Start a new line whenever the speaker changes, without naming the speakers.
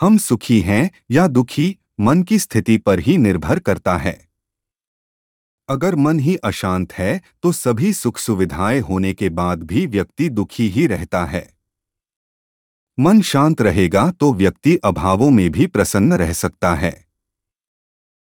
हम सुखी हैं या दुखी मन की स्थिति पर ही निर्भर करता है। अगर मन ही अशांत है तो सभी सुख सुविधाएँ होने के बाद भी व्यक्ति दुखी ही रहता है। मन शांत रहेगा तो व्यक्ति अभावों में भी प्रसन्न रह सकता है।